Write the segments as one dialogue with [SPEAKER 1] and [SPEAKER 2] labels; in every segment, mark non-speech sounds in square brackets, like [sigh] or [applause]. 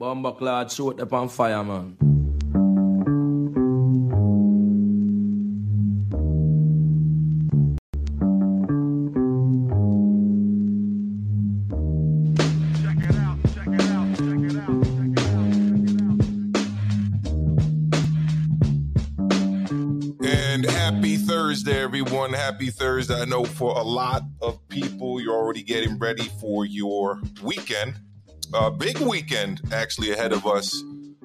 [SPEAKER 1] Bomba clad suit up on fire, man.
[SPEAKER 2] And happy Thursday, everyone. Happy Thursday. I know for a lot of people, you're already getting ready for your weekend. A big weekend, actually, ahead of us.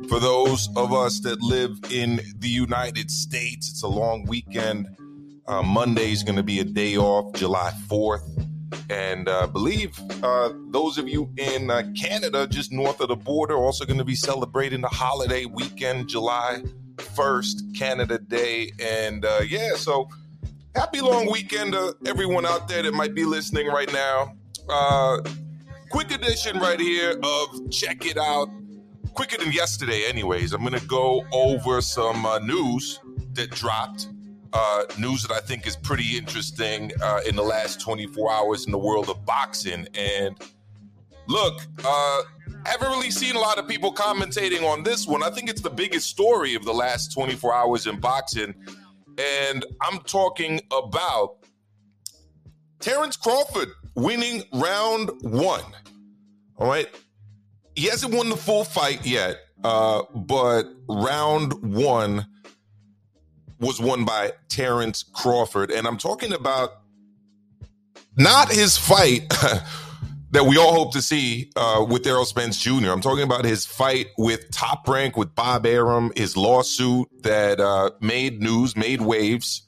[SPEAKER 2] For those of us that live in the United States, it's a long weekend. Uh, Monday is going to be a day off, July 4th. And I uh, believe uh, those of you in uh, Canada, just north of the border, also going to be celebrating the holiday weekend, July 1st, Canada Day. And uh, yeah, so happy long weekend to everyone out there that might be listening right now. Quick edition right here of Check It Out. Quicker than yesterday, anyways. I'm going to go over some uh, news that dropped. Uh, news that I think is pretty interesting uh, in the last 24 hours in the world of boxing. And look, uh, haven't really seen a lot of people commentating on this one. I think it's the biggest story of the last 24 hours in boxing. And I'm talking about Terrence Crawford winning round one. All right. He hasn't won the full fight yet, uh, but round one was won by Terrence Crawford. And I'm talking about not his fight [laughs] that we all hope to see uh, with Errol Spence Jr. I'm talking about his fight with Top Rank, with Bob Arum, his lawsuit that uh, made news, made waves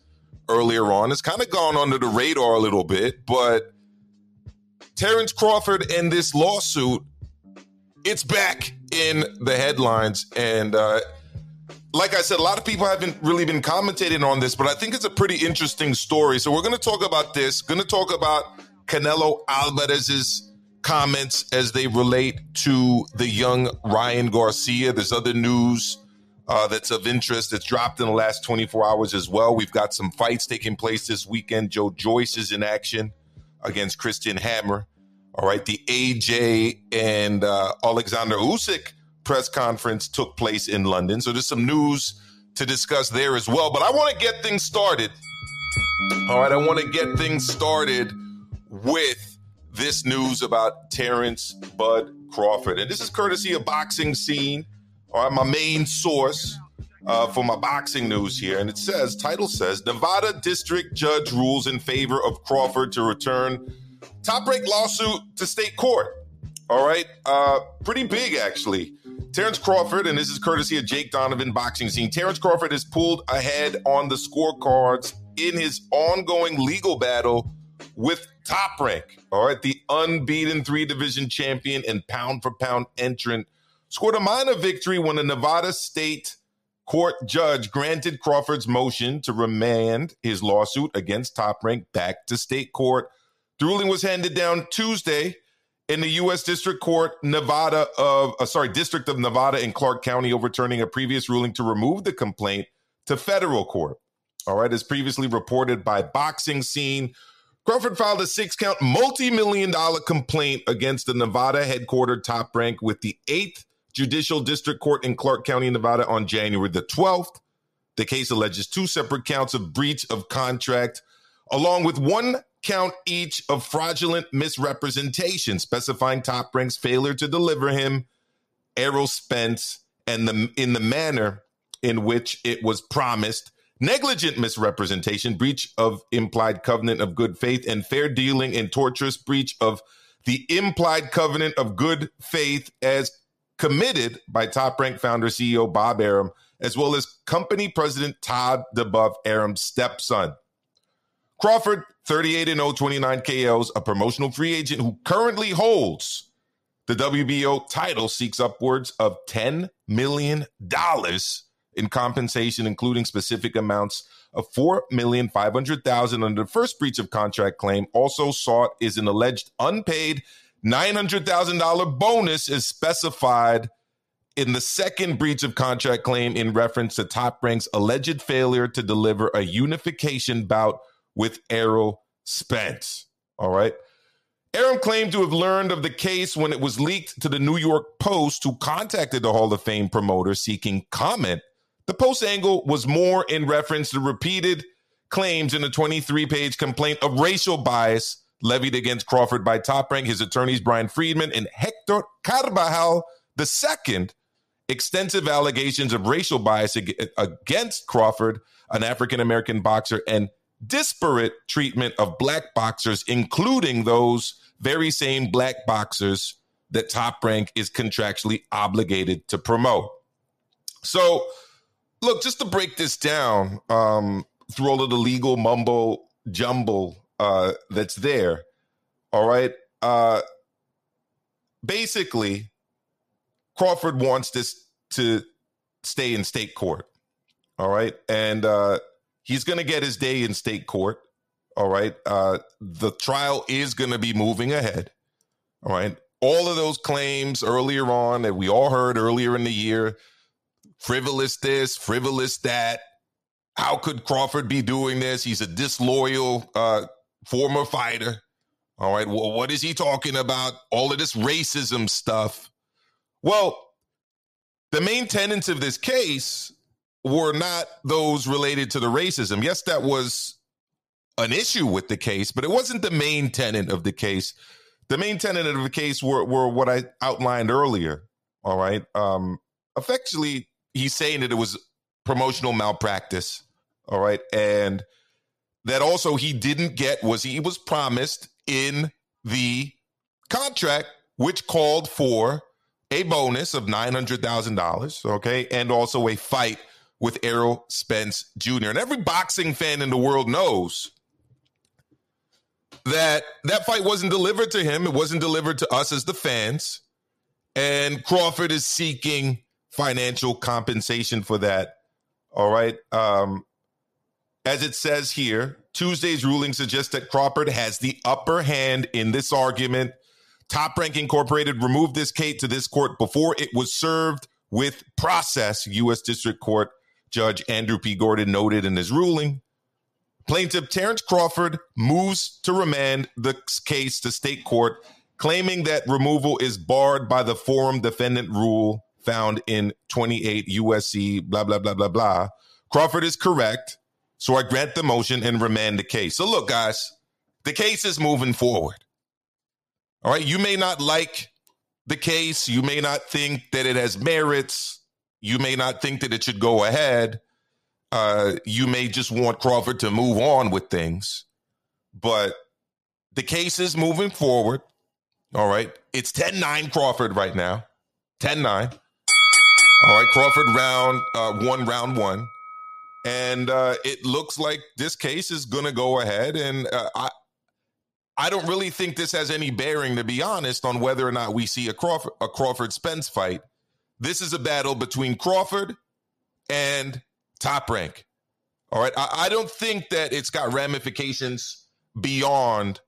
[SPEAKER 2] earlier on. It's kind of gone under the radar a little bit, but Terrence Crawford and this lawsuit, it's back in the headlines. And uh, like I said, a lot of people haven't really been commentating on this, but I think it's a pretty interesting story. So we're going to talk about this, going to talk about Canelo Alvarez's comments as they relate to the young Ryan Garcia. There's other news uh, that's of interest that's dropped in the last 24 hours as well. We've got some fights taking place this weekend. Joe Joyce is in action against Christian Hammer. All right, the AJ and uh, Alexander Usyk press conference took place in London, so there's some news to discuss there as well. But I want to get things started. All right, I want to get things started with this news about Terrence Bud Crawford, and this is courtesy of Boxing Scene. All right, my main source uh, for my boxing news here. And it says, title says, Nevada District Judge rules in favor of Crawford to return top rank lawsuit to state court. All right. Uh, pretty big, actually. Terrence Crawford, and this is courtesy of Jake Donovan boxing scene. Terrence Crawford has pulled ahead on the scorecards in his ongoing legal battle with Top Rank. All right. The unbeaten three division champion and pound for pound entrant scored a minor victory when a Nevada state court judge granted Crawford's motion to remand his lawsuit against Top Rank back to state court. The ruling was handed down Tuesday in the U.S. District Court, Nevada of, uh, sorry, District of Nevada in Clark County, overturning a previous ruling to remove the complaint to federal court. All right, as previously reported by Boxing Scene, Crawford filed a six count, multi million dollar complaint against the Nevada headquartered top rank with the eighth Judicial District Court in Clark County, Nevada on January the 12th. The case alleges two separate counts of breach of contract, along with one count each of fraudulent misrepresentation, specifying Top Rank's failure to deliver him Errol Spence and the in the manner in which it was promised, negligent misrepresentation, breach of implied covenant of good faith, and fair dealing and torturous breach of the implied covenant of good faith as committed by Top Rank founder CEO Bob Arum, as well as company president Todd duBoef, Arum's stepson. Crawford, 38 0, 29 KOs, a promotional free agent who currently holds the WBO title, seeks upwards of $10 million in compensation, including specific amounts of 4,500,000 under the first breach of contract claim. Also sought is an alleged unpaid $900,000 bonus is specified in the second breach of contract claim in reference to Top Rank's alleged failure to deliver a unification bout with Errol Spence. All right. Arum claimed to have learned of the case when it was leaked to the New York Post, who contacted the Hall of Fame promoter seeking comment. The Post angle was more in reference to repeated claims in a 23 page complaint of racial bias levied against Crawford by Top Rank, his attorneys Brian Friedman and Hector Carbajal II. Extensive allegations of racial bias against Crawford, an African American boxer, and disparate treatment of black boxers, including those very same black boxers that Top Rank is contractually obligated to promote. So, look, just to break this down um, through all of the legal mumbo jumble uh, that's there. All right. Uh, basically, Crawford wants this to stay in state court. All right. And uh, he's going to get his day in state court. All right. Uh, the trial is going to be moving ahead. All right. All of those claims earlier on that we all heard earlier in the year frivolous this, frivolous that. How could Crawford be doing this? He's a disloyal uh, former fighter. All right. Well, what is he talking about? All of this racism stuff. Well, the main tenets of this case were not those related to the racism. Yes, that was an issue with the case, but it wasn't the main tenet of the case. The main tenet of the case were, were what I outlined earlier. All right. Um, effectively, he's saying that it was promotional malpractice. All right. And that also he didn't get was he was promised in the contract, which called for a bonus of $900,000, okay, and also a fight with Errol Spence Jr. And every boxing fan in the world knows that that fight wasn't delivered to him. It wasn't delivered to us as the fans. And Crawford is seeking financial compensation for that. All right. Um, as it says here, Tuesday's ruling suggests that Crawford has the upper hand in this argument. Top Rank Incorporated removed this case to this court before it was served with process, U.S. District Court Judge Andrew P. Gordon noted in his ruling. Plaintiff Terrence Crawford moves to remand the case to state court, claiming that removal is barred by the forum defendant rule found in 28 USC, blah, blah, blah, blah, blah. Crawford is correct. So I grant the motion and remand the case. So look, guys, the case is moving forward. All right. You may not like the case. You may not think that it has merits. You may not think that it should go ahead. Uh, you may just want Crawford to move on with things. But the case is moving forward. All right. It's 10 9 Crawford right now. 10 9. All right. Crawford round uh, one, round one and uh, it looks like this case is going to go ahead. And uh, I, I don't really think this has any bearing, to be honest, on whether or not we see a Crawford a Crawford Spence fight. This is a battle between Crawford and Top Rank. All right, I, I don't think that it's got ramifications beyond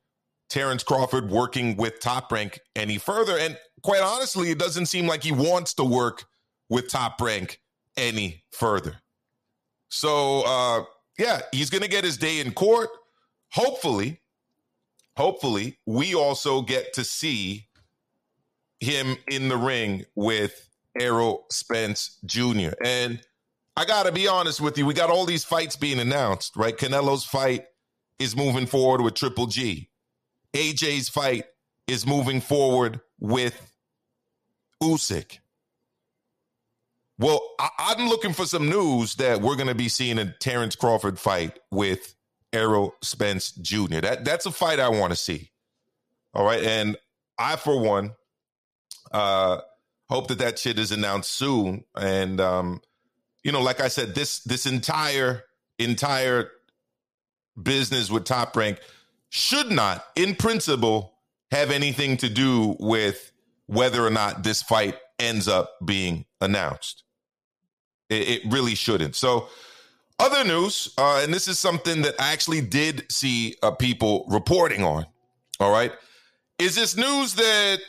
[SPEAKER 2] Terrence Crawford working with Top Rank any further. And quite honestly, it doesn't seem like he wants to work with Top Rank any further. So uh, yeah, he's going to get his day in court. Hopefully, hopefully, we also get to see him in the ring with Errol Spence Jr. And I got to be honest with you, we got all these fights being announced, right? Canelo's fight is moving forward with Triple G. AJ's fight is moving forward with Usyk. Well, I- am looking for some news that we're going to be seeing a Terrence Crawford fight with Errol Spence Jr. That that's a fight I want to see. All right, and I for one uh hope that that shit is announced soon. And um, you know, like I said, this this entire entire business with Top Rank should not, in principle, have anything to do with whether or not this fight ends up being announced. It, it really shouldn't. So, other news, uh, and this is something that I actually did see uh, people reporting on. All right, is this news that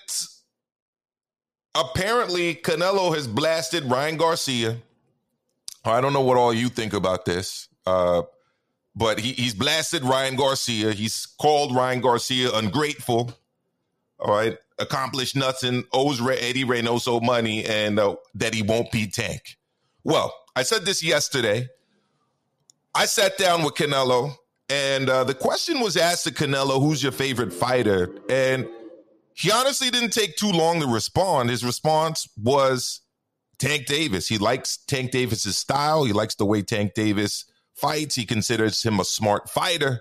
[SPEAKER 2] apparently Canelo has blasted Ryan Garcia. I don't know what all you think about this, uh, but he, he's blasted Ryan Garcia. He's called Ryan Garcia ungrateful. all right, accomplished nothing, owes Eddie Reynoso money, and uh, that he won't beat Tank. Well, I said this yesterday. I sat down with Canelo, and uh, the question was asked to Canelo, who's your favorite fighter? And he honestly didn't take too long to respond. His response was Tank Davis. He likes Tank Davis's style. He likes the way Tank Davis fights. He considers him a smart fighter.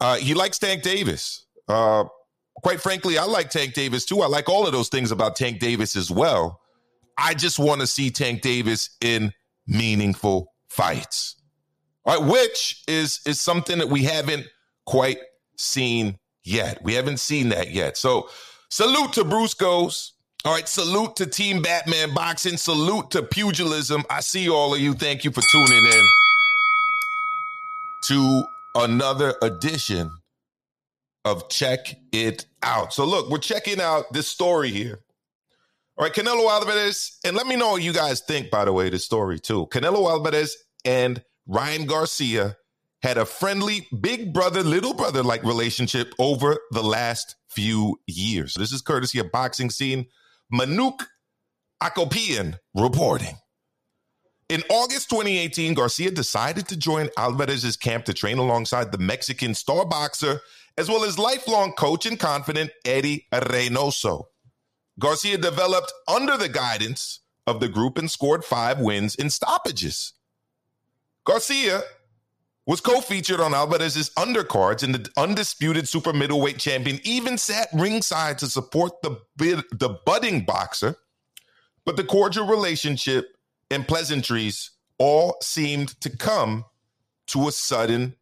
[SPEAKER 2] Uh, he likes Tank Davis. Uh, quite frankly, I like Tank Davis too. I like all of those things about Tank Davis as well. I just want to see Tank Davis in meaningful fights. All right, which is is something that we haven't quite seen yet. We haven't seen that yet. So salute to Bruce Goes. All right, salute to Team Batman Boxing. Salute to pugilism. I see all of you. Thank you for tuning in to another edition of Check It Out. So, look, we're checking out this story here. All right, Canelo Alvarez, and let me know what you guys think, by the way, the story too. Canelo Alvarez and Ryan Garcia had a friendly big brother, little brother like relationship over the last few years. This is courtesy of Boxing Scene. Manouk Akopyan reporting. In August 2018, Garcia decided to join Alvarez's camp to train alongside the Mexican star boxer as well as lifelong coach and confidant Eddie Reynoso. Garcia developed under the guidance of the group and scored five wins in stoppages. Garcia was co-featured on Alvarez's undercards and the undisputed super middleweight champion even sat ringside to support the the budding boxer. But the cordial relationship and pleasantries all seemed to come to a sudden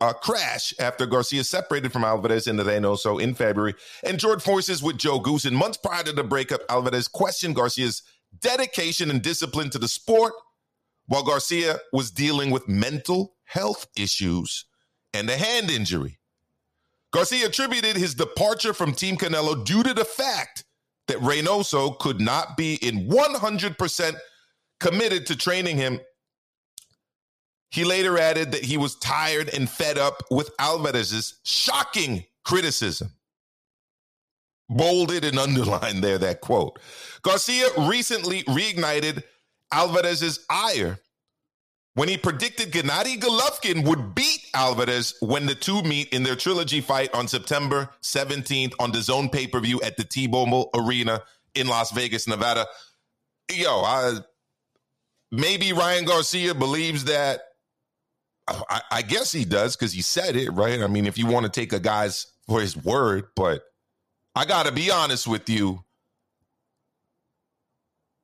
[SPEAKER 2] uh, crash after Garcia separated from Alvarez in the Reynoso in February and joined forces with Joe Goossen. Months prior to the breakup, Alvarez questioned Garcia's dedication and discipline to the sport, while Garcia was dealing with mental health issues and a hand injury. Garcia attributed his departure from Team Canelo due to the fact that Reynoso could not be in 100% committed to training him he later added that he was tired and fed up with Alvarez's shocking criticism. Bolded and [laughs] underlined there that quote. Garcia recently reignited Alvarez's ire when he predicted Gennady Golovkin would beat Alvarez when the two meet in their trilogy fight on September 17th on DAZN pay per view at the T Mobile Arena in Las Vegas, Nevada. Yo, I, maybe Ryan Garcia believes that oh, I, I guess he does because he said it, right? I mean, if you want to take a guy's for his word, but I got to be honest with you.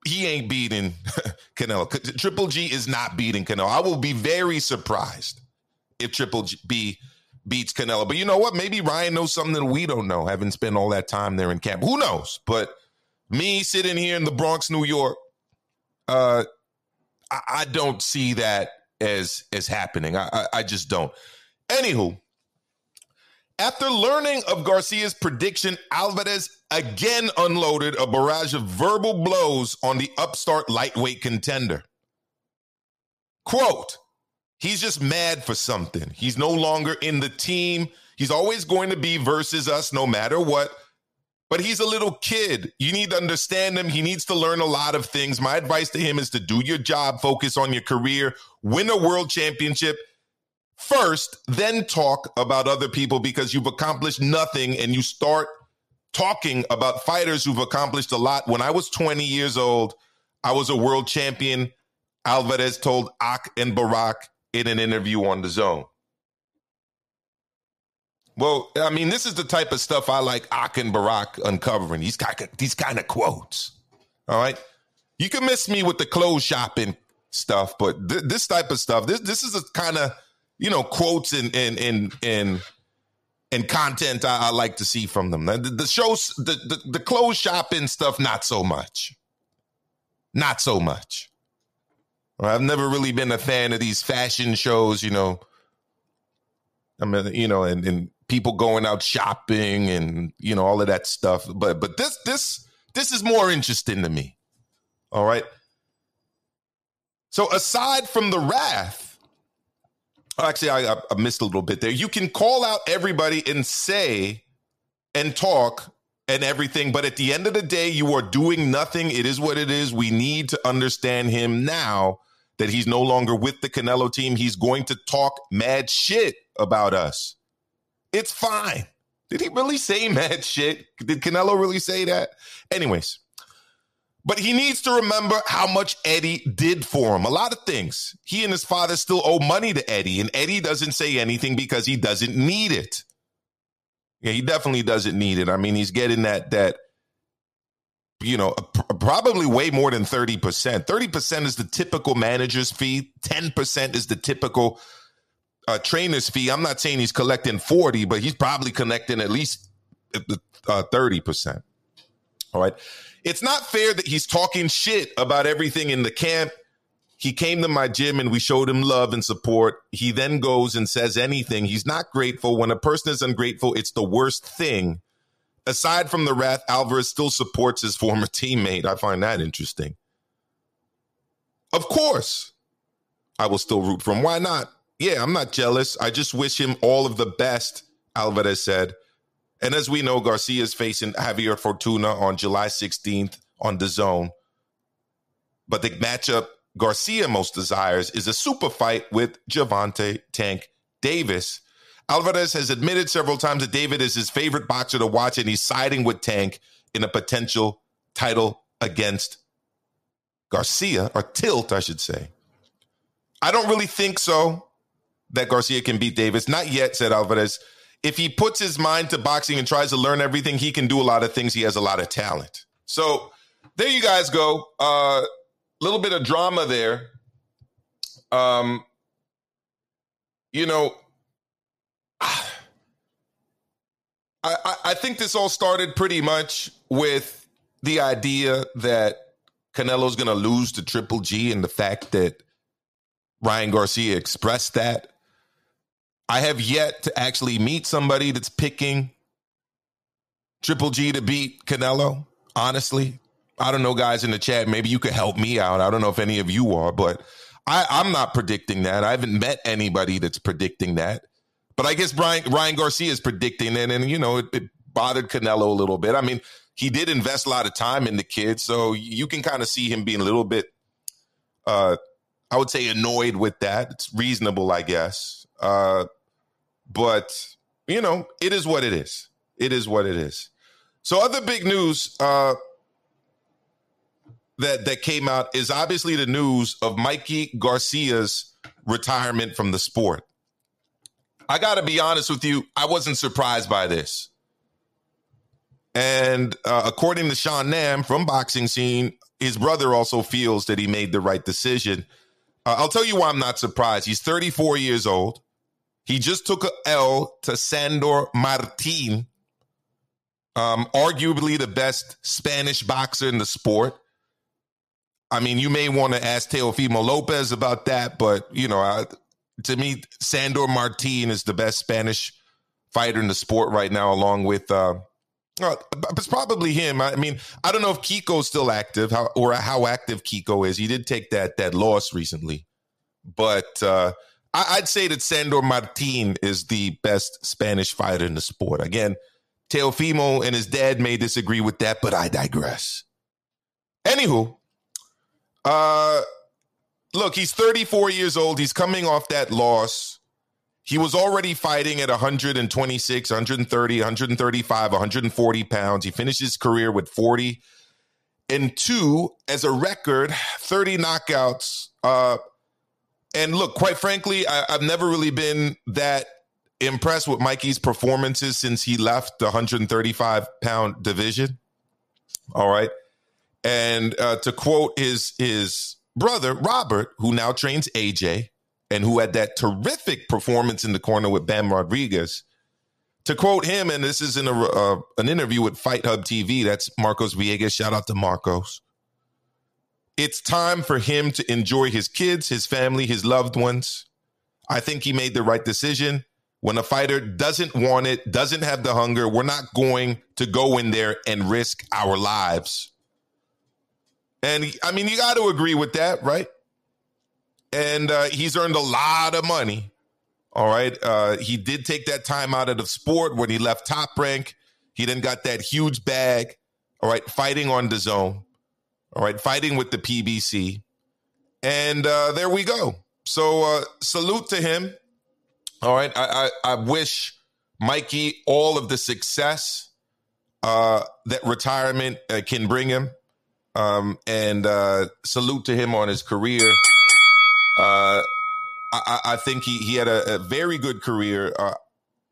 [SPEAKER 2] He ain't beating [laughs] Canelo. Triple G is not beating Canelo. I will be very surprised if Triple G beats Canelo. But you know what? Maybe Ryan knows something that we don't know, having spent all that time there in camp. Who knows? But me sitting here in the Bronx, New York, uh, I, I don't see that as as happening. I, I, I just don't. Anywho, after learning of Garcia's prediction, Alvarez again unloaded a barrage of verbal blows on the upstart lightweight contender. Quote, he's just mad for something. He's no longer in the team. He's always going to be versus us no matter what but he's a little kid. You need to understand him. He needs to learn a lot of things. My advice to him is to do your job, focus on your career, win a world championship first, then talk about other people because you've accomplished nothing and you start talking about fighters who've accomplished a lot. When I was 20 years old, I was a world champion. Alvarez told Ak and Barak in an interview on DAZN. Well, I mean, this is the type of stuff I like Ak and Barak uncovering. These kind of, these kind of quotes. All right. You can miss me with the clothes shopping stuff, but th- this type of stuff, this this is the kind of you know quotes and and and and and content I, I like to see from them. The, the shows, the, the the clothes shopping stuff, not so much. Not so much. I've never really been a fan of these fashion shows, you know. I mean, you know, and, and people going out shopping and you know all of that stuff. But but this this this is more interesting to me. All right. So aside from the wrath, Oh, actually I, I missed a little bit there. You can call out everybody and say and talk and everything. But at the end of the day, you are doing nothing. It is what it is. We need to understand him now that he's no longer with the Canelo team. He's going to talk mad shit about us. It's fine. Did he really say [laughs] mad shit? Did Canelo really say that? Anyways, but he needs to remember how much Eddie did for him. A lot of things. He and his father still owe money to Eddie, and Eddie doesn't say anything because he doesn't need it. Yeah, he definitely doesn't need it. I mean, he's getting that that you know, probably way more than 30%. 30% is the typical manager's fee, 10% is the typical uh, trainer's fee. I'm not saying he's collecting 40, but he's probably collecting at least uh, 30%. All right. It's not fair that he's talking shit about everything in the camp he came to my gym and we showed him love and support. He then goes and says anything. He's not grateful. When a person is ungrateful, it's the worst thing. Aside from the wrath, Alvarez still supports his former teammate. I find that interesting. Of course, I will still root for him. Why not? Yeah, I'm not jealous. I just wish him all of the best, Alvarez said. And as we know, Garcia is facing Javier Fortuna on July 16th on DAZN. But the matchup Garcia most desires is a super fight with Gervonta Tank Davis. Alvarez has admitted several times that Davis is his favorite boxer to watch, and he's siding with Tank in a potential title against Garcia, or tilt, I should say. I don't really think so that Garcia can beat Davis. Not yet, said Alvarez. If he puts his mind to boxing and tries to learn everything, he can do a lot of things. He has a lot of talent. So there you guys go. Uh, little bit of drama there. Um, you know, [sighs] I, I, I think this all started pretty much with the idea that Canelo's going to lose to Triple G and the fact that Ryan Garcia expressed that. I have yet to actually meet somebody that's picking Triple G to beat Canelo, honestly. I don't know, guys in the chat. Maybe you could help me out. I don't know if any of you are, but I, I'm not predicting that. I haven't met anybody that's predicting that. But I guess Brian, Ryan Garcia is predicting it, and you know it, it bothered Canelo a little bit. I mean, he did invest a lot of time in the kid, so you can kind of see him being a little bit, uh, I would say, annoyed with that. It's reasonable, I guess. Uh, but you know, it is what it is. It is what it is. So, other big news. Uh, that that came out is obviously the news of Mikey Garcia's retirement from the sport. I got to be honest with you, I wasn't surprised by this. And uh, according to Sean Nam from Boxing Scene, his brother also feels that he made the right decision. Uh, I'll tell you why I'm not surprised. He's 34 years old. He just took a L to Sandor Martin, um, arguably the best Spanish boxer in the sport. I mean, you may want to ask Teofimo Lopez about that, but you know, I, to me, Sandor Martin is the best Spanish fighter in the sport right now, along with. Uh, uh, it's probably him. I mean, I don't know if Kiko's still active how, or how active Kiko is. He did take that that loss recently, but uh, I, would say that Sandor Martin is the best Spanish fighter in the sport. Again, Teofimo and his dad may disagree with that, but I digress. Anywho, uh, look, he's 34 years old. He's coming off that loss. He was already fighting at 126, 130, 135, 140 pounds. He finished his career with 40 and two as a record, 30 knockouts. Uh, and look, quite frankly, I, I've never really been that impressed with Mikey's performances since he left the 135 pound division. All right. And uh, to quote his his brother Robert, who now trains AJ, and who had that terrific performance in the corner with Bam Rodriguez. To quote him, and this is in a, uh, an interview with Fight Hub TV. That's Marcos Villegas. Shout out to Marcos. It's time for him to enjoy his kids, his family, his loved ones. I think he made the right decision. When a fighter doesn't want it, doesn't have the hunger, we're not going to go in there and risk our lives and I mean, you got to agree with that, right? And uh, he's earned a lot of money. All right. Uh, he did take that time out of the sport when he left top rank. He then got that huge bag. All right, fighting on DAZN. All right, fighting with the PBC, and uh, there we go. So uh, salute to him. All right, I, I, I wish Mikey all of the success uh, that retirement uh, can bring him. Um, and uh, salute to him on his career. Uh, I, I, think he, he had a, a very good career. Uh,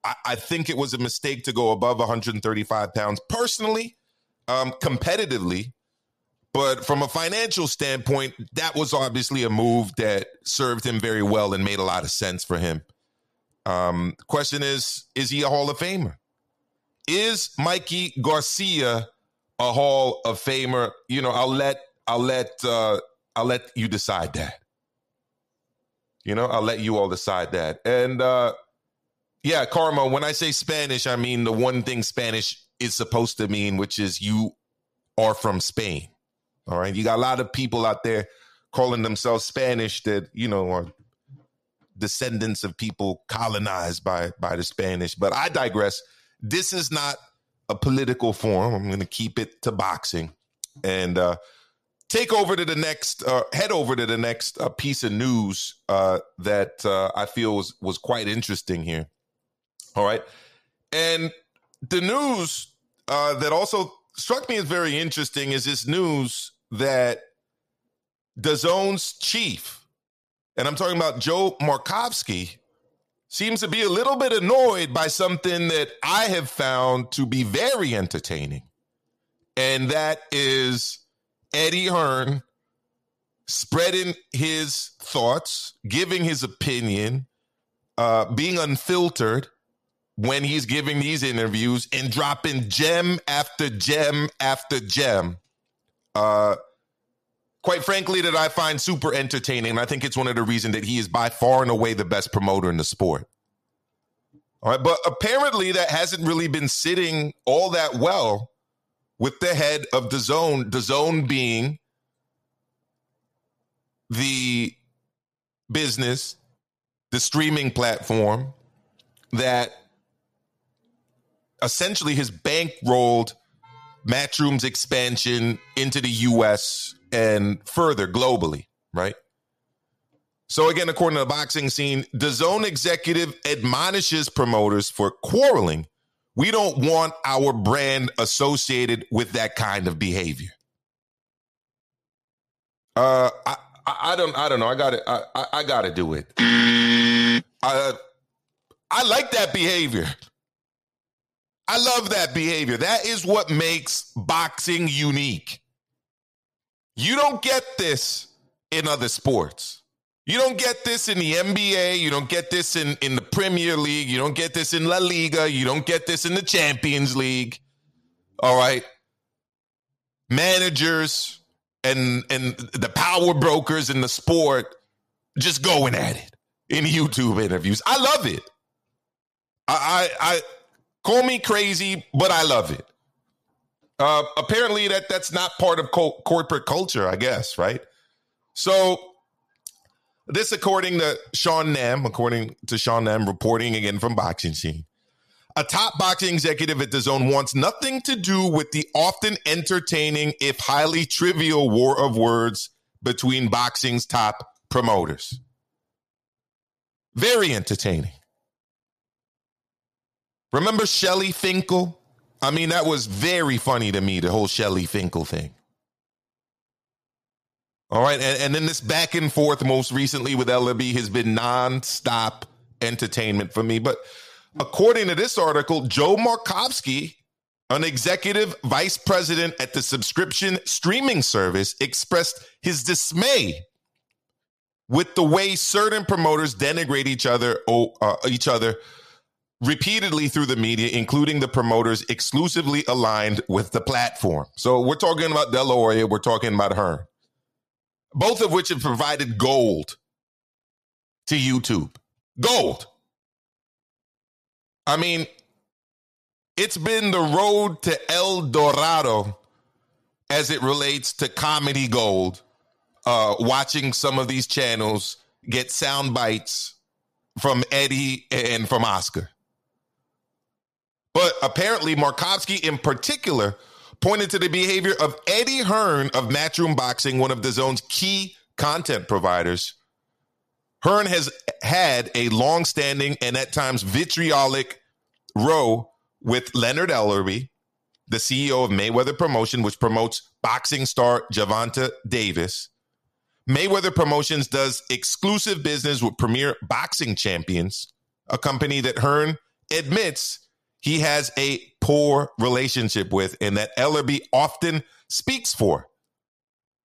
[SPEAKER 2] I, I, think it was a mistake to go above 135 pounds personally, um, competitively. But from a financial standpoint, that was obviously a move that served him very well and made a lot of sense for him. Um, question is, is he a Hall of Famer? Is Mikey Garcia a Hall of Famer? You know, I'll let I'll let uh, I'll let you decide that. You know, I'll let you all decide that. And uh, yeah, Karma. When I say Spanish, I mean the one thing Spanish is supposed to mean, which is you are from Spain. All right, you got a lot of people out there calling themselves Spanish that you know are descendants of people colonized by by the Spanish. But I digress. This is not a political forum. I'm going to keep it to boxing and uh, take over to the next, uh, head over to the next uh, piece of news uh, that uh, I feel was, was quite interesting here. All right. And the news uh, that also struck me as very interesting is this news that DAZN's chief, and I'm talking about Joe Markowski, seems to be a little bit annoyed by something that I have found to be very entertaining. And that is Eddie Hearn spreading his thoughts, giving his opinion, uh, being unfiltered when he's giving these interviews and dropping gem after gem after gem. Uh, quite frankly, that I find super entertaining. I think it's one of the reasons that he is by far and away the best promoter in the sport. All right, but apparently that hasn't really been sitting all that well with the head of DAZN, the zone being the business, the streaming platform that essentially has bankrolled Matchroom's expansion into the US and further globally, right? So again, according to the boxing scene, DAZN executive admonishes promoters for quarreling. We don't want our brand associated with that kind of behavior. Uh, I, I, I don't, I don't know. I got to, I, I, I got to do it. I, I like that behavior. I love that behavior. That is what makes boxing unique. You don't get this in other sports. You don't get this in the NBA. You don't get this in, in the Premier League. You don't get this in La Liga. You don't get this in the Champions League. All right. Managers and and the power brokers in the sport just going at it in YouTube interviews. I love it. I I, I call me crazy, but I love it. Uh, apparently, that that's not part of co- corporate culture, I guess, right? So, this, according to Sean Nam, according to Sean Nam, reporting again from Boxing Scene, a top boxing executive at DAZN wants nothing to do with the often entertaining, if highly trivial, war of words between boxing's top promoters. Very entertaining. Remember Shelly Finkel? I mean, that was very funny to me, the whole Shelly Finkel thing. All right. And, and then this back and forth most recently with LB has been nonstop entertainment for me. But according to this article, Joe Markowski, an executive vice president at the subscription streaming service, expressed his dismay with the way certain promoters denigrate each other, uh, each other repeatedly through the media, including the promoters exclusively aligned with the platform. So we're talking about De La Hoya, we're talking about her, both of which have provided gold to YouTube. Gold. I mean, it's been the road to El Dorado as it relates to comedy gold. Uh, watching some of these channels get sound bites from Eddie and from Oscar. But apparently, Markowski in particular pointed to the behavior of Eddie Hearn of Matchroom Boxing, one of DAZN's key content providers. Hearn has had a long-standing and at times vitriolic row with Leonard Ellerbe, the CEO of Mayweather Promotion, which promotes boxing star Gervonta Davis. Mayweather Promotions does exclusive business with Premier Boxing Champions, a company that Hearn admits he has a poor relationship with and that Ellerbe often speaks for.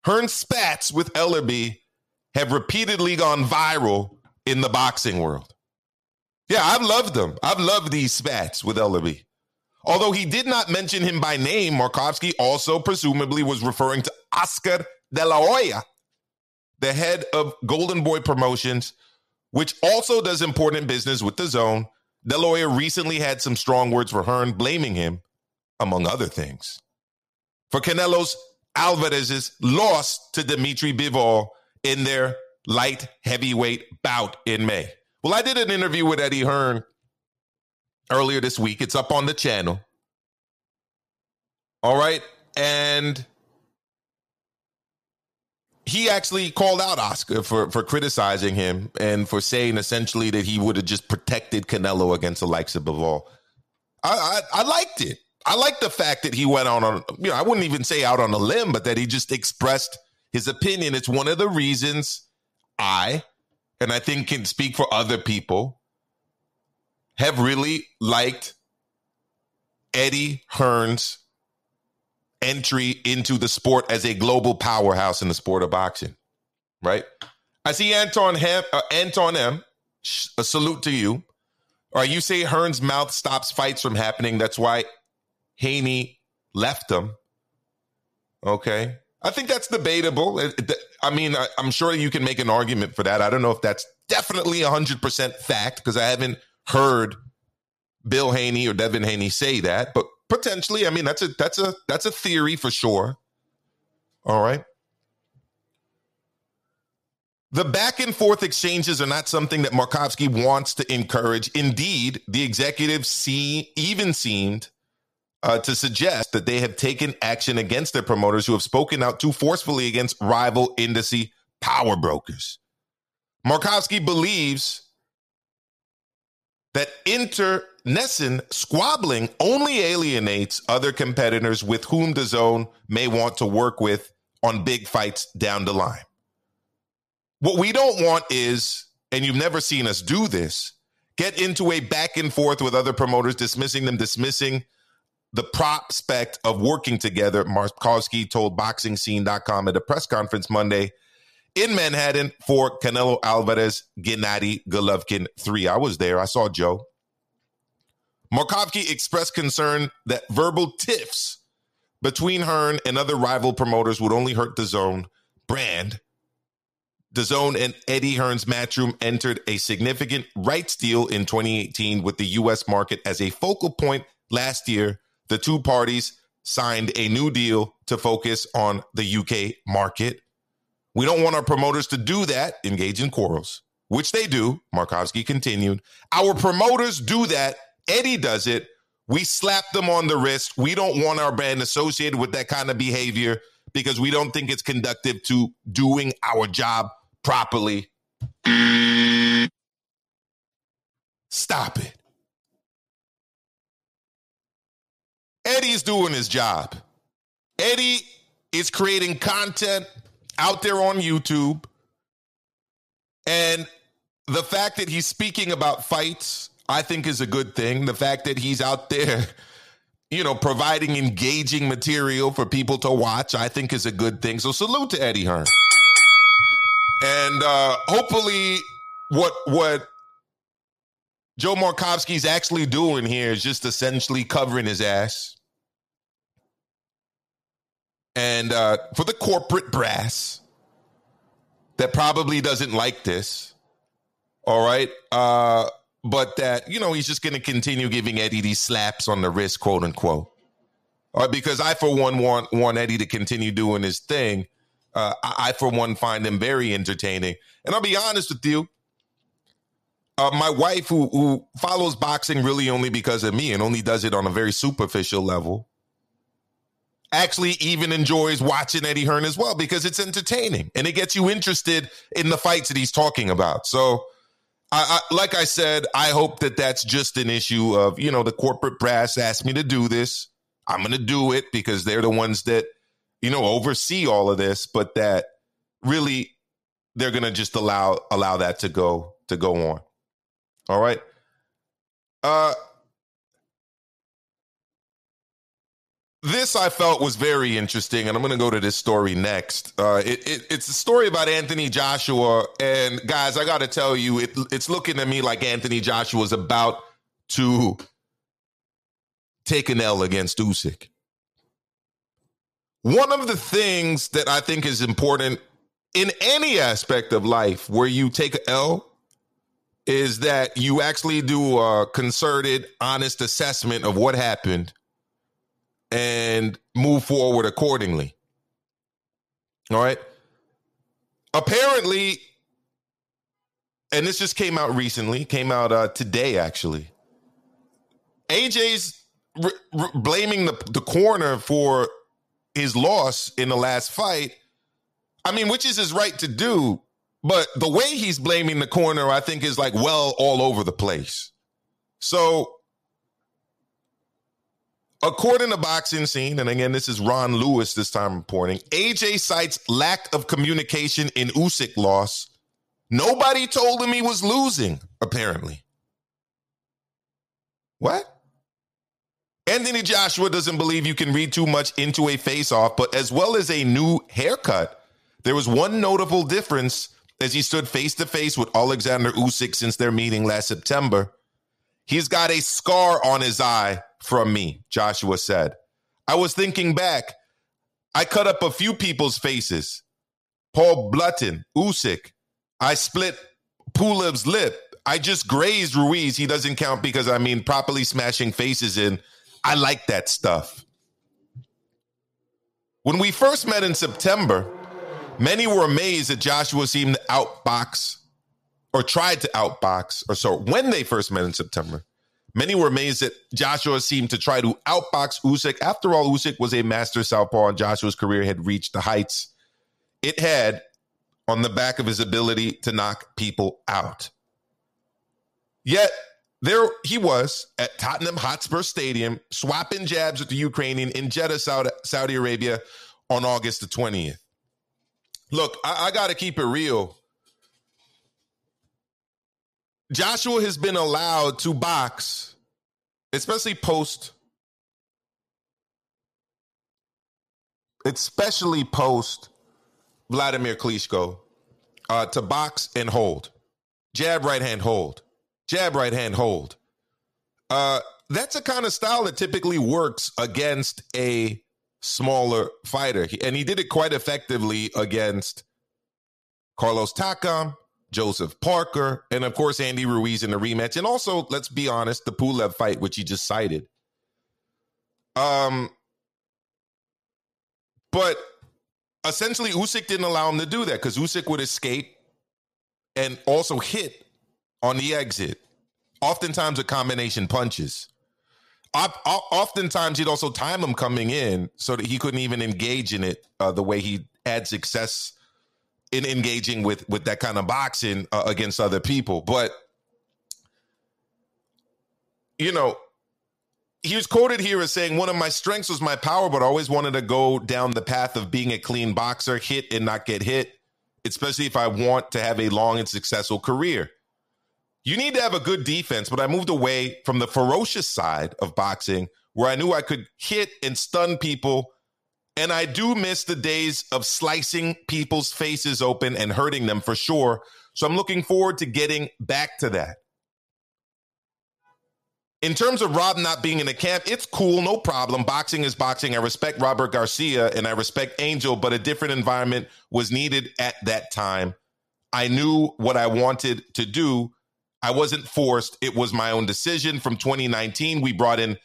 [SPEAKER 2] Hearn's spats with Ellerbe have repeatedly gone viral in the boxing world. Yeah, I've loved them. I've loved these spats with Ellerbe. Although he did not mention him by name, Markowski also presumably was referring to Oscar De La Hoya, the head of Golden Boy Promotions, which also does important business with the De La Hoya recently had some strong words for Hearn, blaming him, among other things, for Canelo's Alvarez's loss to Dimitri Bivol in their light heavyweight bout in May. Well, I did an interview with Eddie Hearn earlier this week. It's up on the channel. All right. And he actually called out Oscar for, for criticizing him and for saying essentially that he would have just protected Canelo against the likes of Bivol. I, I, I liked it. I like the fact that he went on on you know I wouldn't even say out on a limb, but that he just expressed his opinion. It's one of the reasons I, and I think can speak for other people, have really liked Eddie Hearn's entry into the sport as a global powerhouse in the sport of boxing. Right? I see Anton Ham, uh, Anton M. A salute to you. Or you say Hearn's mouth stops fights from happening. That's why Haney left him. Okay. I think that's debatable. I mean, I, am sure you can make an argument for that. I don't know if that's definitely 100% fact because I haven't heard Bill Haney or Devin Haney say that, but potentially, I mean, that's a that's a that's a theory for sure. All right. The back and forth exchanges are not something that Markowski wants to encourage. Indeed, the executives see even seemed uh, to suggest that they have taken action against their promoters who have spoken out too forcefully against rival industry power brokers. Markowski believes that internecine squabbling only alienates other competitors with whom the zone may want to work with on big fights down the line. What we don't want is, and you've never seen us do this, get into a back and forth with other promoters, dismissing them, dismissing the prospect of working together, Markowski told BoxingScene.com at a press conference Monday in Manhattan for Canelo Alvarez, Gennady Golovkin 3. I was there. I saw Joe. Markowski expressed concern that verbal tiffs between Hearn and other rival promoters would only hurt DAZN brand. DAZN and Eddie Hearn's Matchroom entered a significant rights deal in 2018 with the U.S. market as a focal point last year the two parties signed a new deal to focus on the UK market. We don't want our promoters to do that, engage in quarrels, which they do. Markowski continued. Our promoters do that. Eddie does it. We slap them on the wrist. We don't want our brand associated with that kind of behavior because we don't think it's conductive to doing our job properly. Stop it. Eddie's doing his job. Eddie is creating content out there on YouTube. And the fact that he's speaking about fights, I think is a good thing. The fact that he's out there, [laughs] you know, providing engaging material for people to watch, I think is a good thing. So salute to Eddie Hearn. And uh hopefully what what Joe Markowski's actually doing here is just essentially covering his ass and uh, for the corporate brass that probably doesn't like this, all right, uh, but that you know he's just going to continue giving Eddie these slaps on the wrist, quote unquote. All right, because I for one want want Eddie to continue doing his thing. Uh, I, I for one find him very entertaining, and I'll be honest with you. uh, my wife, who who follows boxing really only because of me and only does it on a very superficial level, actually even enjoys watching Eddie Hearn as well because it's entertaining and it gets you interested in the fights that he's talking about. So, I, I, like I said, I hope that that's just an issue of you know the corporate brass asked me to do this. I'm going to do it because they're the ones that you know oversee all of this, but that really they're going to just allow allow that to go to go on. All right. Uh this I felt was very interesting, and I'm going to go to this story next. Uh, it, it, it's a story about Anthony Joshua, and guys, I got to tell you, it, it's looking to me like Anthony Joshua is about to take an L against Usyk. One of the things that I think is important in any aspect of life where you take an L is that you actually do a concerted, honest assessment of what happened and move forward accordingly. All right. Apparently, and this just came out recently, came out uh, today actually. AJ's r- r- blaming the, the corner for his loss in the last fight. I mean, which is his right to do, but the way he's blaming the corner, I think, is like well all over the place. So, according to Boxing Scene, and again, this is Ron Lewis this time reporting, AJ cites lack of communication in Usyk loss. Nobody told him he was losing, apparently. What? Anthony Joshua doesn't believe you can read too much into a face off, but as well as a new haircut, there was one notable difference as he stood face to face with Alexander Usyk since their meeting last September. He's got a scar on his eye from me, Joshua said. I was thinking back. I cut up a few people's faces. Paul Butlin, Usyk. I split Pulev's lip. I just grazed Ruiz. He doesn't count because I mean properly smashing faces in. I like that stuff. When we first met in September, Many were amazed that Joshua seemed to outbox or tried to outbox, or so when they first met in September. Many were amazed that Joshua seemed to try to outbox Usyk. After all, Usyk was a master southpaw, and Joshua's career had reached the heights it had on the back of his ability to knock people out. Yet there he was at Tottenham Hotspur Stadium, swapping jabs with the Ukrainian in Jeddah, Saudi Arabia, on August the twentieth. Look, I, I got to keep it real. Joshua has been allowed to box, especially post, especially post Vladimir Klitschko, uh, to box and hold. Jab, right hand, hold. Jab, right hand, hold. Uh, that's a kind of style that typically works against a smaller fighter. And he did it quite effectively against Carlos Takam, Joseph Parker, and of course Andy Ruiz in the rematch. And also, let's be honest, the Pulev fight, which he just cited. Um, but essentially, Usyk didn't allow him to do that because Usyk would escape and also hit on the exit. Oftentimes, a combination punches oftentimes he'd also time him coming in so that he couldn't even engage in it uh, the way he had success in engaging with with that kind of boxing uh, against other people but you know he was quoted here as saying one of my strengths was my power but I always wanted to go down the path of being a clean boxer hit and not get hit especially if I want to have a long and successful career you need to have a good defense, but I moved away from the ferocious side of boxing where I knew I could hit and stun people. And I do miss the days of slicing people's faces open and hurting them for sure. So I'm looking forward to getting back to that. In terms of Rob not being in the camp, it's cool, no problem. Boxing is boxing. I respect Robert Garcia and I respect Angel, but a different environment was needed at that time. I knew what I wanted to do I wasn't forced. It was my own decision. From 2019, we brought in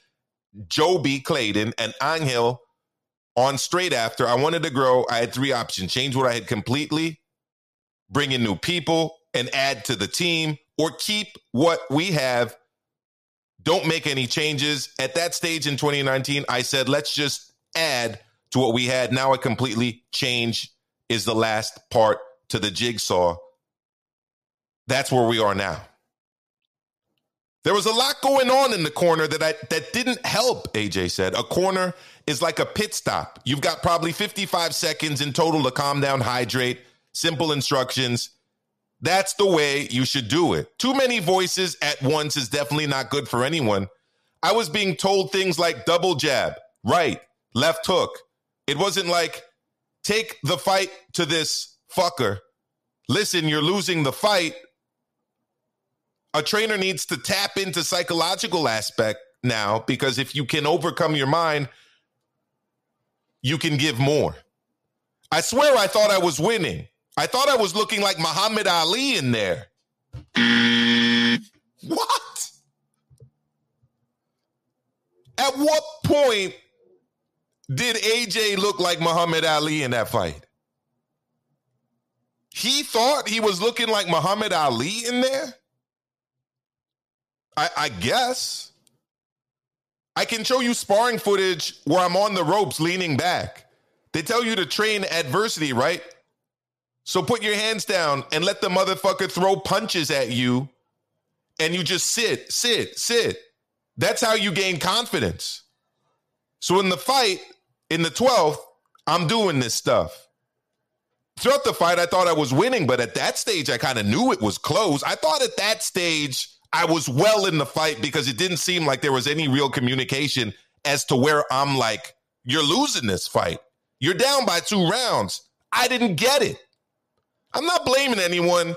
[SPEAKER 2] Joby Clayton and Angel on straight after. I wanted to grow. I had three options change what I had completely, bring in new people, and add to the team, or keep what we have. Don't make any changes. At that stage in 2019, I said, let's just add to what we had. Now, a completely change is the last part to the jigsaw. That's where we are now. There was a lot going on in the corner that I that didn't help, AJ said. A corner is like a pit stop. You've got probably 55 seconds in total to calm down, hydrate, simple instructions. That's the way you should do it. Too many voices at once is definitely not good for anyone. I was being told things like double jab, right, left hook. It wasn't like take the fight to this fucker. Listen, you're losing the fight. A trainer needs to tap into psychological aspect now because if you can overcome your mind, you can give more. I swear I thought I was winning. I thought I was looking like Muhammad Ali in there. what? At what point did AJ look like Muhammad Ali in that fight? He thought he was looking like Muhammad Ali in there? I, I guess. I can show you sparring footage where I'm on the ropes leaning back. They tell you to train adversity, right? So put your hands down and let the motherfucker throw punches at you and you just sit, sit, sit. That's how you gain confidence. So in the fight, in the 12th, I'm doing this stuff. Throughout the fight, I thought I was winning, but at that stage, I kind of knew it was close. I thought at that stage, I was well in the fight because it didn't seem like there was any real communication as to where I'm like, you're losing this fight. You're down by two rounds. I didn't get it. I'm not blaming anyone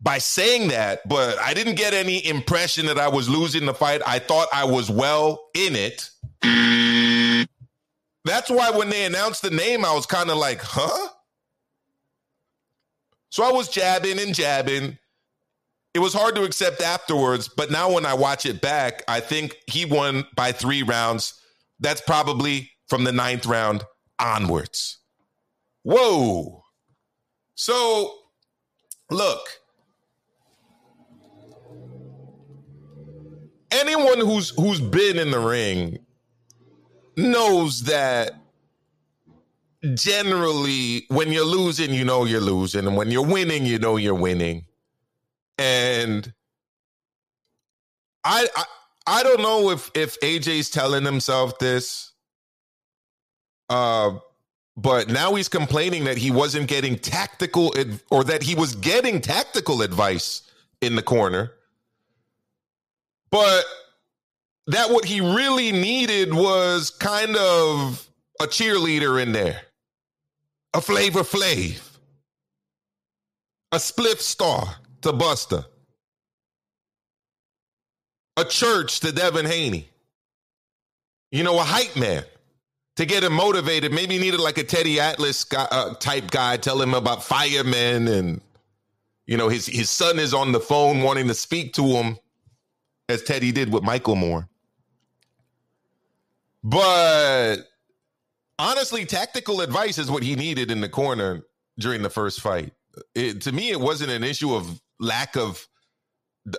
[SPEAKER 2] by saying that, but I didn't get any impression that I was losing the fight. I thought I was well in it. That's why when they announced the name, I was kind of like, huh? So I was jabbing and jabbing. It was hard to accept afterwards, but now when I watch it back, I think he won by three rounds. That's probably from the ninth round onwards. Whoa. So, look, anyone who's who's been in the ring knows that generally when you're losing, you know you're losing, and when you're winning, you know you're winning. And I I, I don't know if if AJ's telling himself this. Uh but now he's complaining that he wasn't getting tactical adv- or that he was getting tactical advice in the corner. But that what he really needed was kind of a cheerleader in there, a Flavor Flav, a Spliff Star to Busta, a church to Devin Haney, you know, a hype man to get him motivated. Maybe he needed like a Teddy Atlas guy, uh, type guy, tell him about firemen and you know his his son is on the phone wanting to speak to him, as Teddy did with Michael Moorer. But honestly, tactical advice is what he needed in the corner during the first fight. It, to me, it wasn't an issue of lack of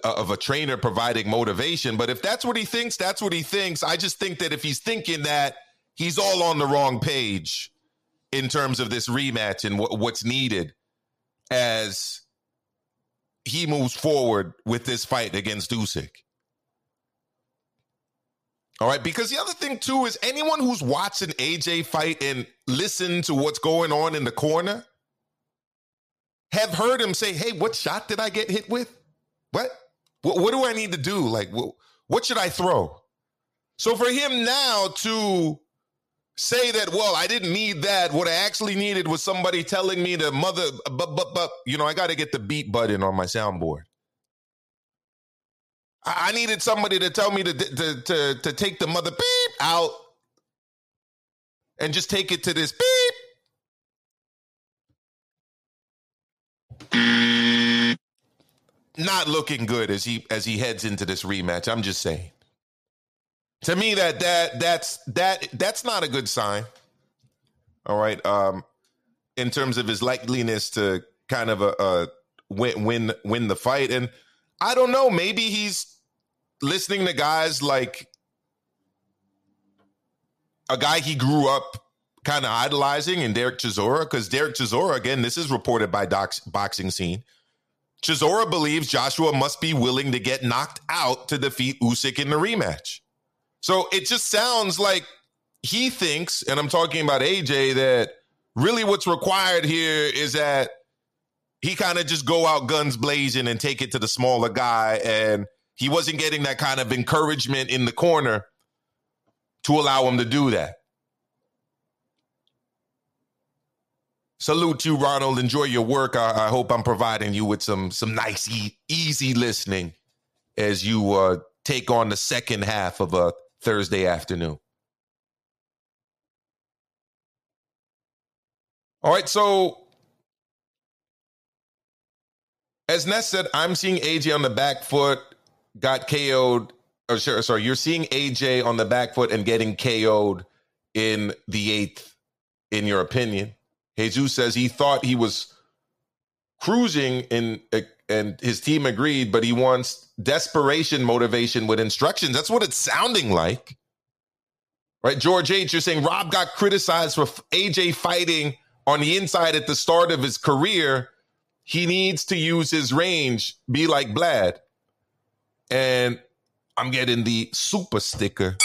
[SPEAKER 2] uh, of a trainer providing motivation. But if that's what he thinks, that's what he thinks. I just think that if he's thinking that, he's all on the wrong page in terms of this rematch and what's needed as he moves forward with this fight against Usyk. All right, because the other thing too is anyone who's watching AJ fight and listen to what's going on in the corner have heard him say, "Hey, what shot did I get hit with? What? What, what do I need to do? Like, what, what should I throw?" So for him now to say that, well, I didn't need that. What I actually needed was somebody telling me to mother, but, but, but, you know, I got to get the beat button on my soundboard. I needed somebody to tell me to, to, to, to take the mother beep out and just take it to this beep. Not looking good as he as he heads into this rematch. I'm just saying to me that that that's that that's not a good sign all right um in terms of his likeliness to kind of a, a win win win the fight. And I don't know, maybe he's listening to guys like a guy he grew up kind of idolizing in Derek Chisora, because Derek Chisora, again, this is reported by Doc's boxing scene. Chisora believes Joshua must be willing to get knocked out to defeat Usyk in the rematch. So it just sounds like he thinks, and I'm talking about AJ, that really what's required here is that he kind of just go out guns blazing and take it to the smaller guy. And he wasn't getting that kind of encouragement in the corner to allow him to do that. Salute you, Ronald. Enjoy your work. I, I hope I'm providing you with some some nice, e- easy listening as you uh, take on the second half of a Thursday afternoon. All right, so as Ness said, I'm seeing AJ on the back foot, got KO'd. Or sorry, you're seeing AJ on the back foot and getting KO'd in the eighth, in your opinion. Jesus says he thought he was cruising in and his team agreed, but he wants desperation motivation with instructions. That's what it's sounding like. Right? George H, you're saying Rob got criticized for AJ fighting on the inside at the start of his career, he needs to use his range, be like Blad. And I'm getting the super sticker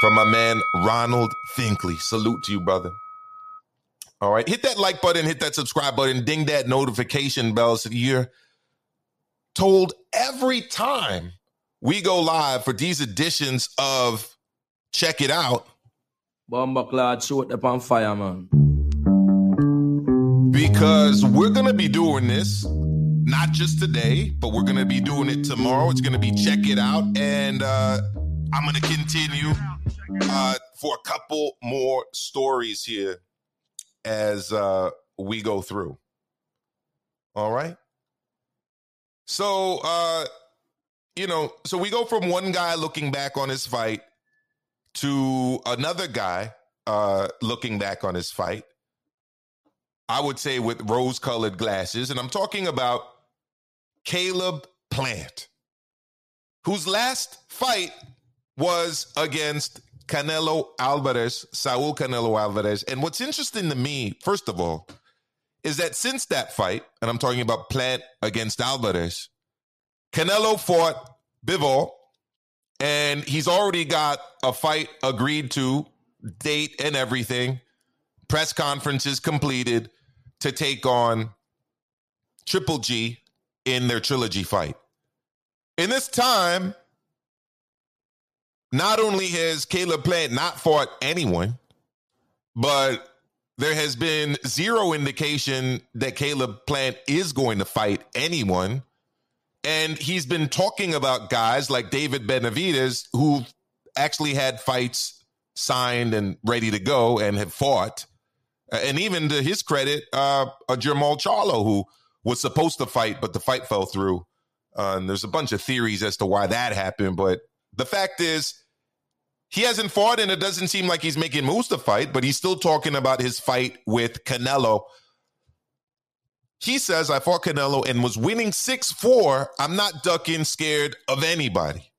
[SPEAKER 2] from my man Ronald Finkley. Salute to you, brother. All right. Hit that like button, hit that subscribe button, ding that notification bell so you're told every time we go live for these editions of Check It Out.
[SPEAKER 1] Bomba clad shoot up on fire, man
[SPEAKER 2] because we're going to be doing this not just today, but we're going to be doing it tomorrow. It's going to be check it out. And uh, I'm going to continue uh, for a couple more stories here as uh, we go through. All right. So, uh, you know, so we go from one guy looking back on his fight to another guy uh, looking back on his fight. I would say with rose colored glasses. And I'm talking about Caleb Plant, whose last fight was against Canelo Alvarez, Saul Canelo Alvarez. And what's interesting to me, first of all, is that since that fight, and I'm talking about Plant against Alvarez, Canelo fought Bivol, and he's already got a fight agreed to, date and everything, press conferences completed to take on Triple G in their trilogy fight. In this time, not only has Caleb Plant not fought anyone, but there has been zero indication that Caleb Plant is going to fight anyone. And he's been talking about guys like David Benavidez who actually had fights signed and ready to go and have fought. And even to his credit, uh, a Jermall Charlo who was supposed to fight, but the fight fell through. Uh, and there's a bunch of theories as to why that happened. But the fact is, he hasn't fought, and it doesn't seem like he's making moves to fight, but he's still talking about his fight with Canelo. He says, I fought Canelo and was winning 6 4. I'm not ducking, scared of anybody.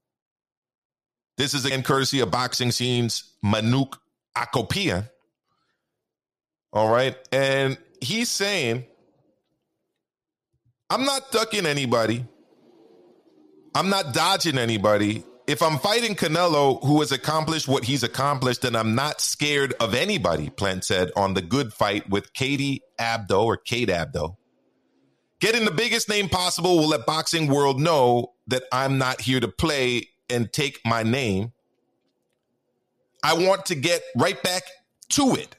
[SPEAKER 2] This is again courtesy of Boxing Scenes, Manouk Akopyan. All right. And he's saying, I'm not ducking anybody. I'm not dodging anybody. If I'm fighting Canelo, who has accomplished what he's accomplished, then I'm not scared of anybody, Plant said on the good fight with Katie Abdo or Kate Abdo. Getting the biggest name possible will let boxing world know that I'm not here to play and take my name. I want to get right back to it.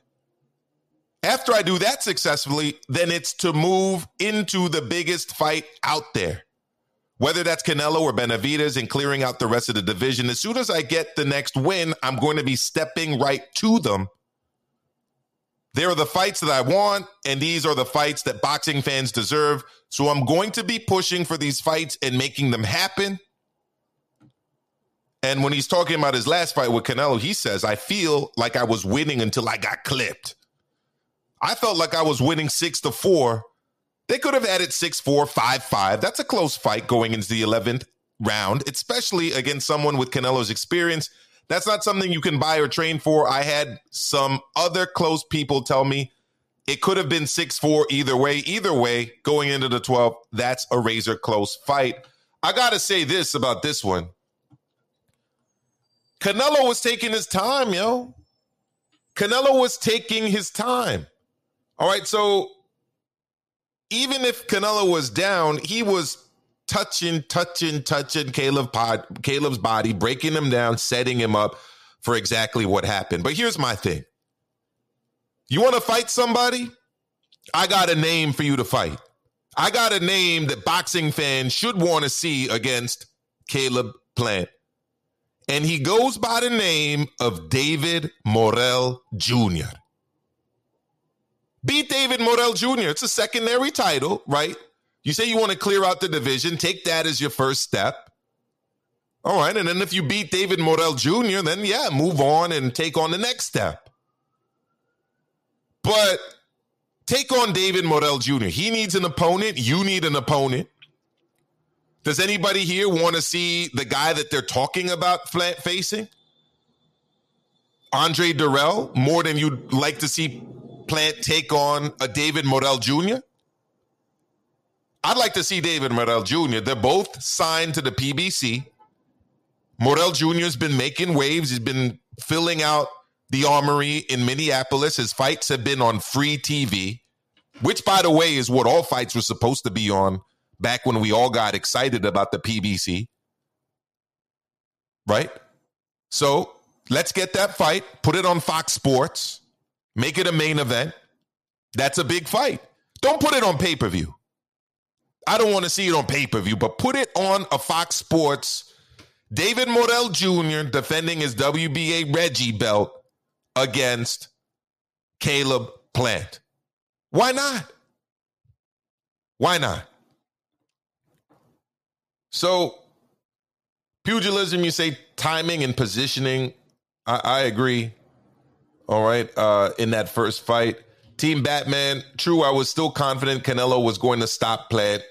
[SPEAKER 2] After I do that successfully, then it's to move into the biggest fight out there. Whether that's Canelo or Benavidez and clearing out the rest of the division, as soon as I get the next win, I'm going to be stepping right to them. There are the fights that I want, and these are the fights that boxing fans deserve. So I'm going to be pushing for these fights and making them happen. And when he's talking about his last fight with Canelo, he says, I feel like I was winning until I got clipped. I felt like I was winning six to four They could have added it 6 4, 5 5. That's a close fight going into the 11th round, especially against someone with Canelo's experience. That's not something you can buy or train for. I had some other close people tell me it could have been 6 4 either way. Either way, going into the 12th, that's a razor close fight. I got to say this about this one Canelo was taking his time, yo. Canelo was taking his time. All right, so even if Canelo was down, he was touching, touching, touching Caleb Pod, Caleb's body, breaking him down, setting him up for exactly what happened. But here's my thing. You want to fight somebody? I got a name for you to fight. I got a name that boxing fans should want to see against Caleb Plant. And he goes by the name of David Morrell Jr. Beat David Morrell Jr. It's a secondary title, right? You say you want to clear out the division, take that as your first step. All right. And then if you beat David Morrell Jr., then yeah, move on and take on the next step. But take on David Morrell Jr. He needs an opponent. You need an opponent. Does anybody here want to see the guy that they're talking about facing? Andre Dirrell, more than you'd like to see Plant take on a David Morrell Jr.? I'd like to see David Morrell Jr. They're both signed to the PBC. Morrell Jr. has been making waves. He's been filling out the armory in Minneapolis. His fights have been on free TV, which, by the way, is what all fights were supposed to be on back when we all got excited about the PBC. Right? So let's get that fight, put it on Fox Sports, make it a main event. That's a big fight. Don't put it on pay per view. I don't want to see it on pay per view, but put it on a Fox Sports. David Morrell Jr. defending his WBA Reggie belt against Caleb Plant. Why not? Why not? So, pugilism, you say timing and positioning. I, I agree. All right. Uh, in that first fight, Team Batman, true, I was still confident Canelo was going to stop Plant.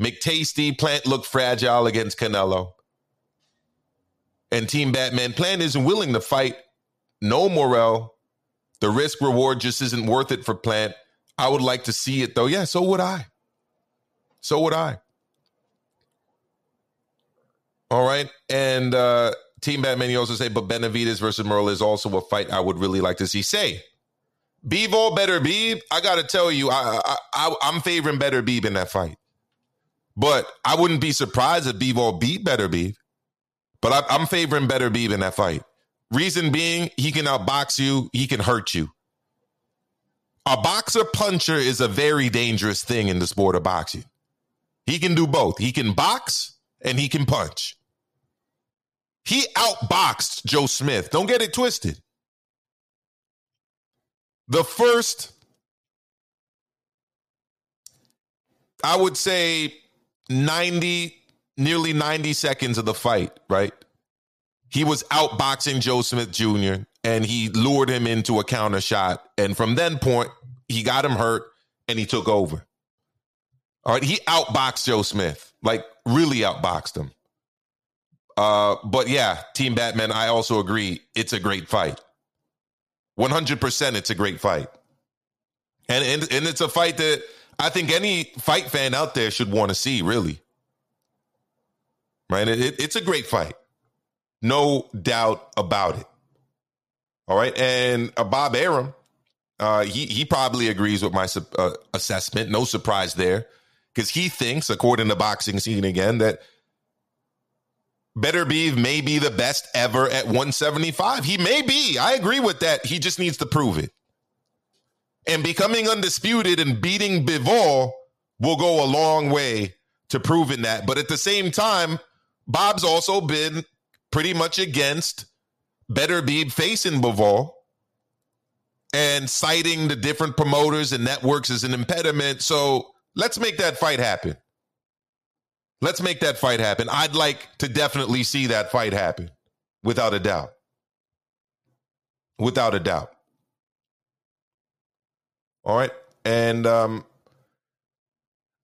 [SPEAKER 2] McTasty, Plant looked fragile against Canelo. And Team Batman, Plant isn't willing to fight no Morrell. The risk reward just isn't worth it for Plant. I would like to see it though. Yeah, so would I. So would I. All right. And uh Team Batman, you also say, but Benavidez versus Morrell is also a fight I would really like to see. Say, Bivol Beterbiev. I got to tell you, I, I, I, I'm favoring Beterbiev in that fight. But I wouldn't be surprised if Bivol beat Beterbiev. But I, I'm favoring Beterbiev in that fight. Reason being, he can outbox you, he can hurt you. A boxer puncher is a very dangerous thing in the sport of boxing. He can do both. He can box and he can punch. He outboxed Joe Smith. Don't get it twisted. The first, I would say 90, nearly 90 seconds of the fight, right? He was outboxing Joe Smith Jr. and he lured him into a counter shot. And from then point, he got him hurt and he took over. All right. He outboxed Joe Smith, like really outboxed him. Uh, but yeah, Team Batman, I also agree. It's a great fight. 100% it's a great fight. And, and, and it's a fight that I think any fight fan out there should want to see, really. Right? It, it, it's a great fight. No doubt about it. All right. And uh, Bob Arum, uh, he, he probably agrees with my uh, assessment. No surprise there. Because he thinks, according to Boxing Scene again, that Beterbiev may be the best ever at 175. He may be. I agree with that. He just needs to prove it. And becoming undisputed and beating Bivol will go a long way to proving that. But at the same time, Bob's also been pretty much against Beterbiev facing Bivol and citing the different promoters and networks as an impediment. So let's make that fight happen. Let's make that fight happen. I'd like to definitely see that fight happen without a doubt. Without a doubt. All right. And um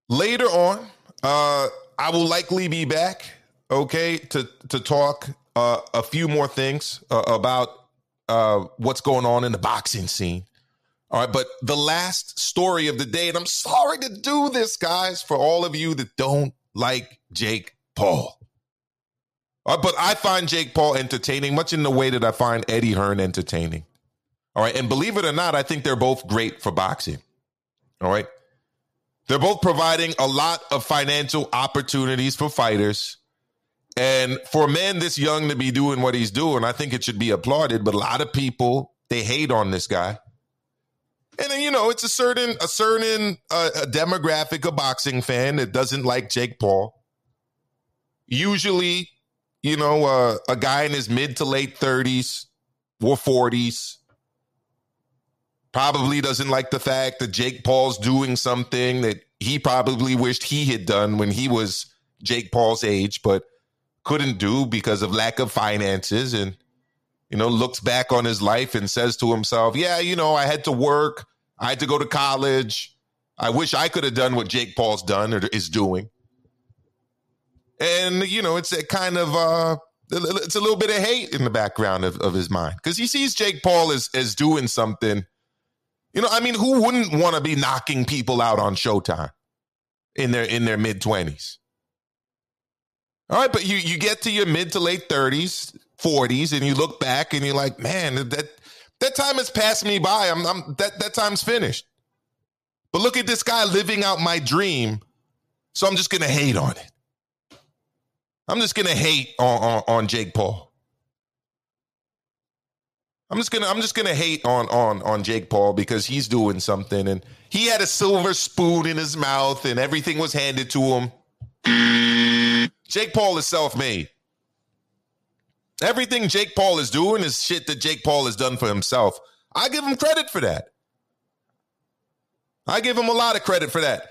[SPEAKER 2] later on, uh, I will likely be back, okay, to to talk uh, a few more things uh, about uh, what's going on in the boxing scene. All right, but the last story of the day, and I'm sorry to do this, guys, for all of you that don't like Jake Paul. Right, but I find Jake Paul entertaining, much in the way that I find Eddie Hearn entertaining. All right, and believe it or not, I think they're both great for boxing. All right. They're both providing a lot of financial opportunities for fighters. And for a man this young to be doing what he's doing, I think it should be applauded. But a lot of people, they hate on this guy. And then, you know, it's a certain a certain uh, a demographic of boxing fan that doesn't like Jake Paul. Usually, you know, uh, a guy in his mid to late 30s or 40s probably doesn't like the fact that Jake Paul's doing something that he probably wished he had done when he was Jake Paul's age, but couldn't do because of lack of finances. And, you know, looks back on his life and says to himself, yeah, you know, I had to work, I had to go to college. I wish I could have done what Jake Paul's done or is doing. And, you know, it's a kind of, uh, it's a little bit of hate in the background of, of his mind because he sees Jake Paul as, as doing something you know, I mean, who wouldn't want to be knocking people out on Showtime in their in their mid twenties? All right, but you you get to your mid to late thirties, forties, and you look back and you're like, man, that that time has passed me by. I'm, I'm that that time's finished. But look at this guy living out my dream. So I'm just gonna hate on it. I'm just gonna hate on, on, on Jake Paul. I'm just gonna I'm just gonna hate on on on Jake Paul because he's doing something and he had a silver spoon in his mouth and everything was handed to him. Jake Paul is self-made. Everything Jake Paul is doing is shit that Jake Paul has done for himself. I give him credit for that. I give him a lot of credit for that.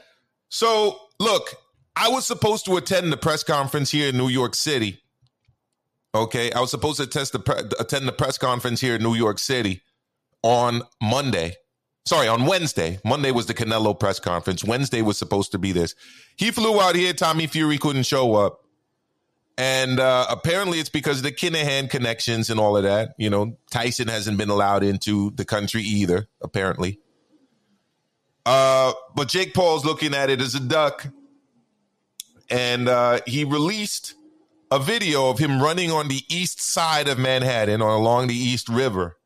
[SPEAKER 2] So, look, I was supposed to attend the press conference here in New York City Okay, I was supposed to the pre- attend the press conference here in New York City on Monday. Sorry, on Wednesday. Monday was the Canelo press conference. Wednesday was supposed to be this. He flew out here. Tommy Fury couldn't show up. And uh, apparently it's because of the Kinahan connections and all of that. You know, Tyson hasn't been allowed into the country either, apparently. Uh, but Jake Paul's looking at it as a duck. And uh, he released a video of him running on the east side of Manhattan or along the East River.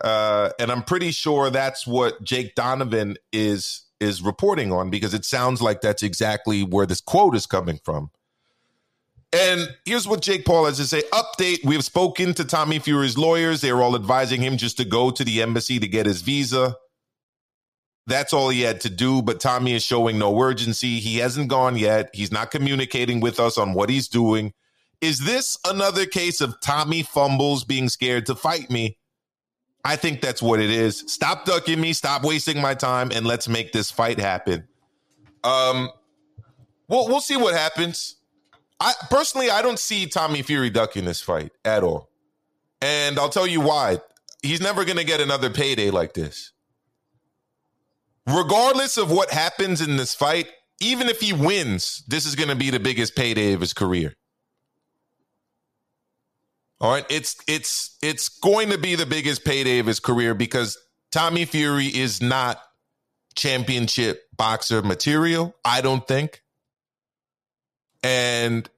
[SPEAKER 2] Uh, and I'm pretty sure that's what Jake Donovan is is reporting on because it sounds like that's exactly where this quote is coming from. And here's what Jake Paul has to say. Update, we've spoken to Tommy Fury's lawyers. They're all advising him just to go to the embassy to get his visa. That's all he had to do, but Tommy is showing no urgency. He hasn't gone yet. He's not communicating with us on what he's doing. Is this another case of Tommy fumbles being scared to fight me? I think that's what it is. Stop ducking me, stop wasting my time, and let's make this fight happen. Um, we'll we'll see what happens. I personally I don't see Tommy Fury ducking this fight at all. And I'll tell you why. He's never gonna get another payday like this. Regardless of what happens in this fight, even if he wins, this is gonna be the biggest payday of his career. All right, it's it's it's going to be the biggest payday of his career because Tommy Fury is not championship boxer material, I don't think. And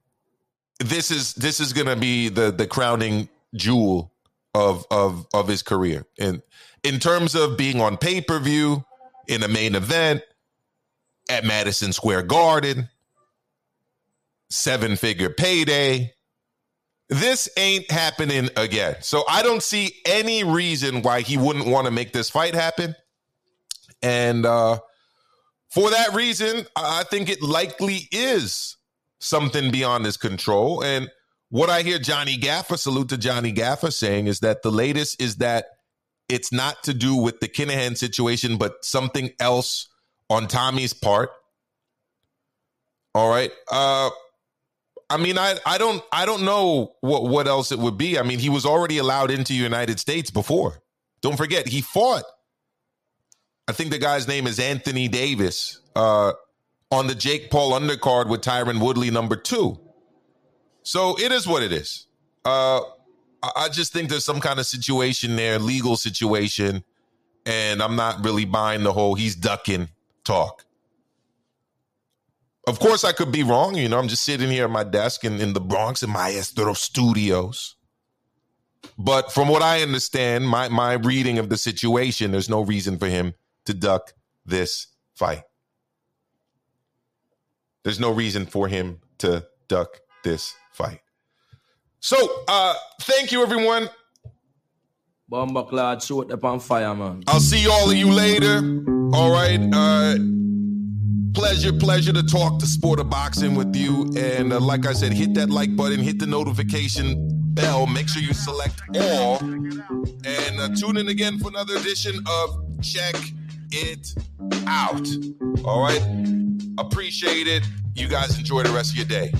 [SPEAKER 2] this is this is going to be the the crowning jewel of of of his career. And in terms of being on pay-per-view in a main event at Madison Square Garden, seven-figure payday, this ain't happening again. So I don't see any reason why he wouldn't want to make this fight happen. And uh, for that reason, I think it likely is something beyond his control. And what I hear Johnny Gaffer, salute to Johnny Gaffer, saying is that the latest is that it's not to do with the Kinahan situation, but something else on Tommy's part. All right. Uh, I mean, I, I don't I don't know what what else it would be. I mean, he was already allowed into United States before. Don't forget, he fought. I think the guy's name is Anthony Davis uh, on the Jake Paul undercard with Tyron Woodley number two. So it is what it is. Uh, I just think there's some kind of situation there, legal situation, and I'm not really buying the whole he's ducking talk. Of course, I could be wrong. You know, I'm just sitting here at my desk in, in the Bronx in Maestro Studios. But from what I understand, my, my reading of the situation, there's no reason for him to duck this fight. There's no reason for him to duck this fight. So, uh, thank you, everyone.
[SPEAKER 1] Bomba clad shoot up on fire, man.
[SPEAKER 2] I'll see all of you later. All right. Uh, pleasure, pleasure to talk to sport of boxing with you. And uh, like I said, hit that like button, hit the notification bell. Make sure you select all. And uh, tune in again for another edition of Check It Out. All right. Appreciate it. You guys enjoy the rest of your day.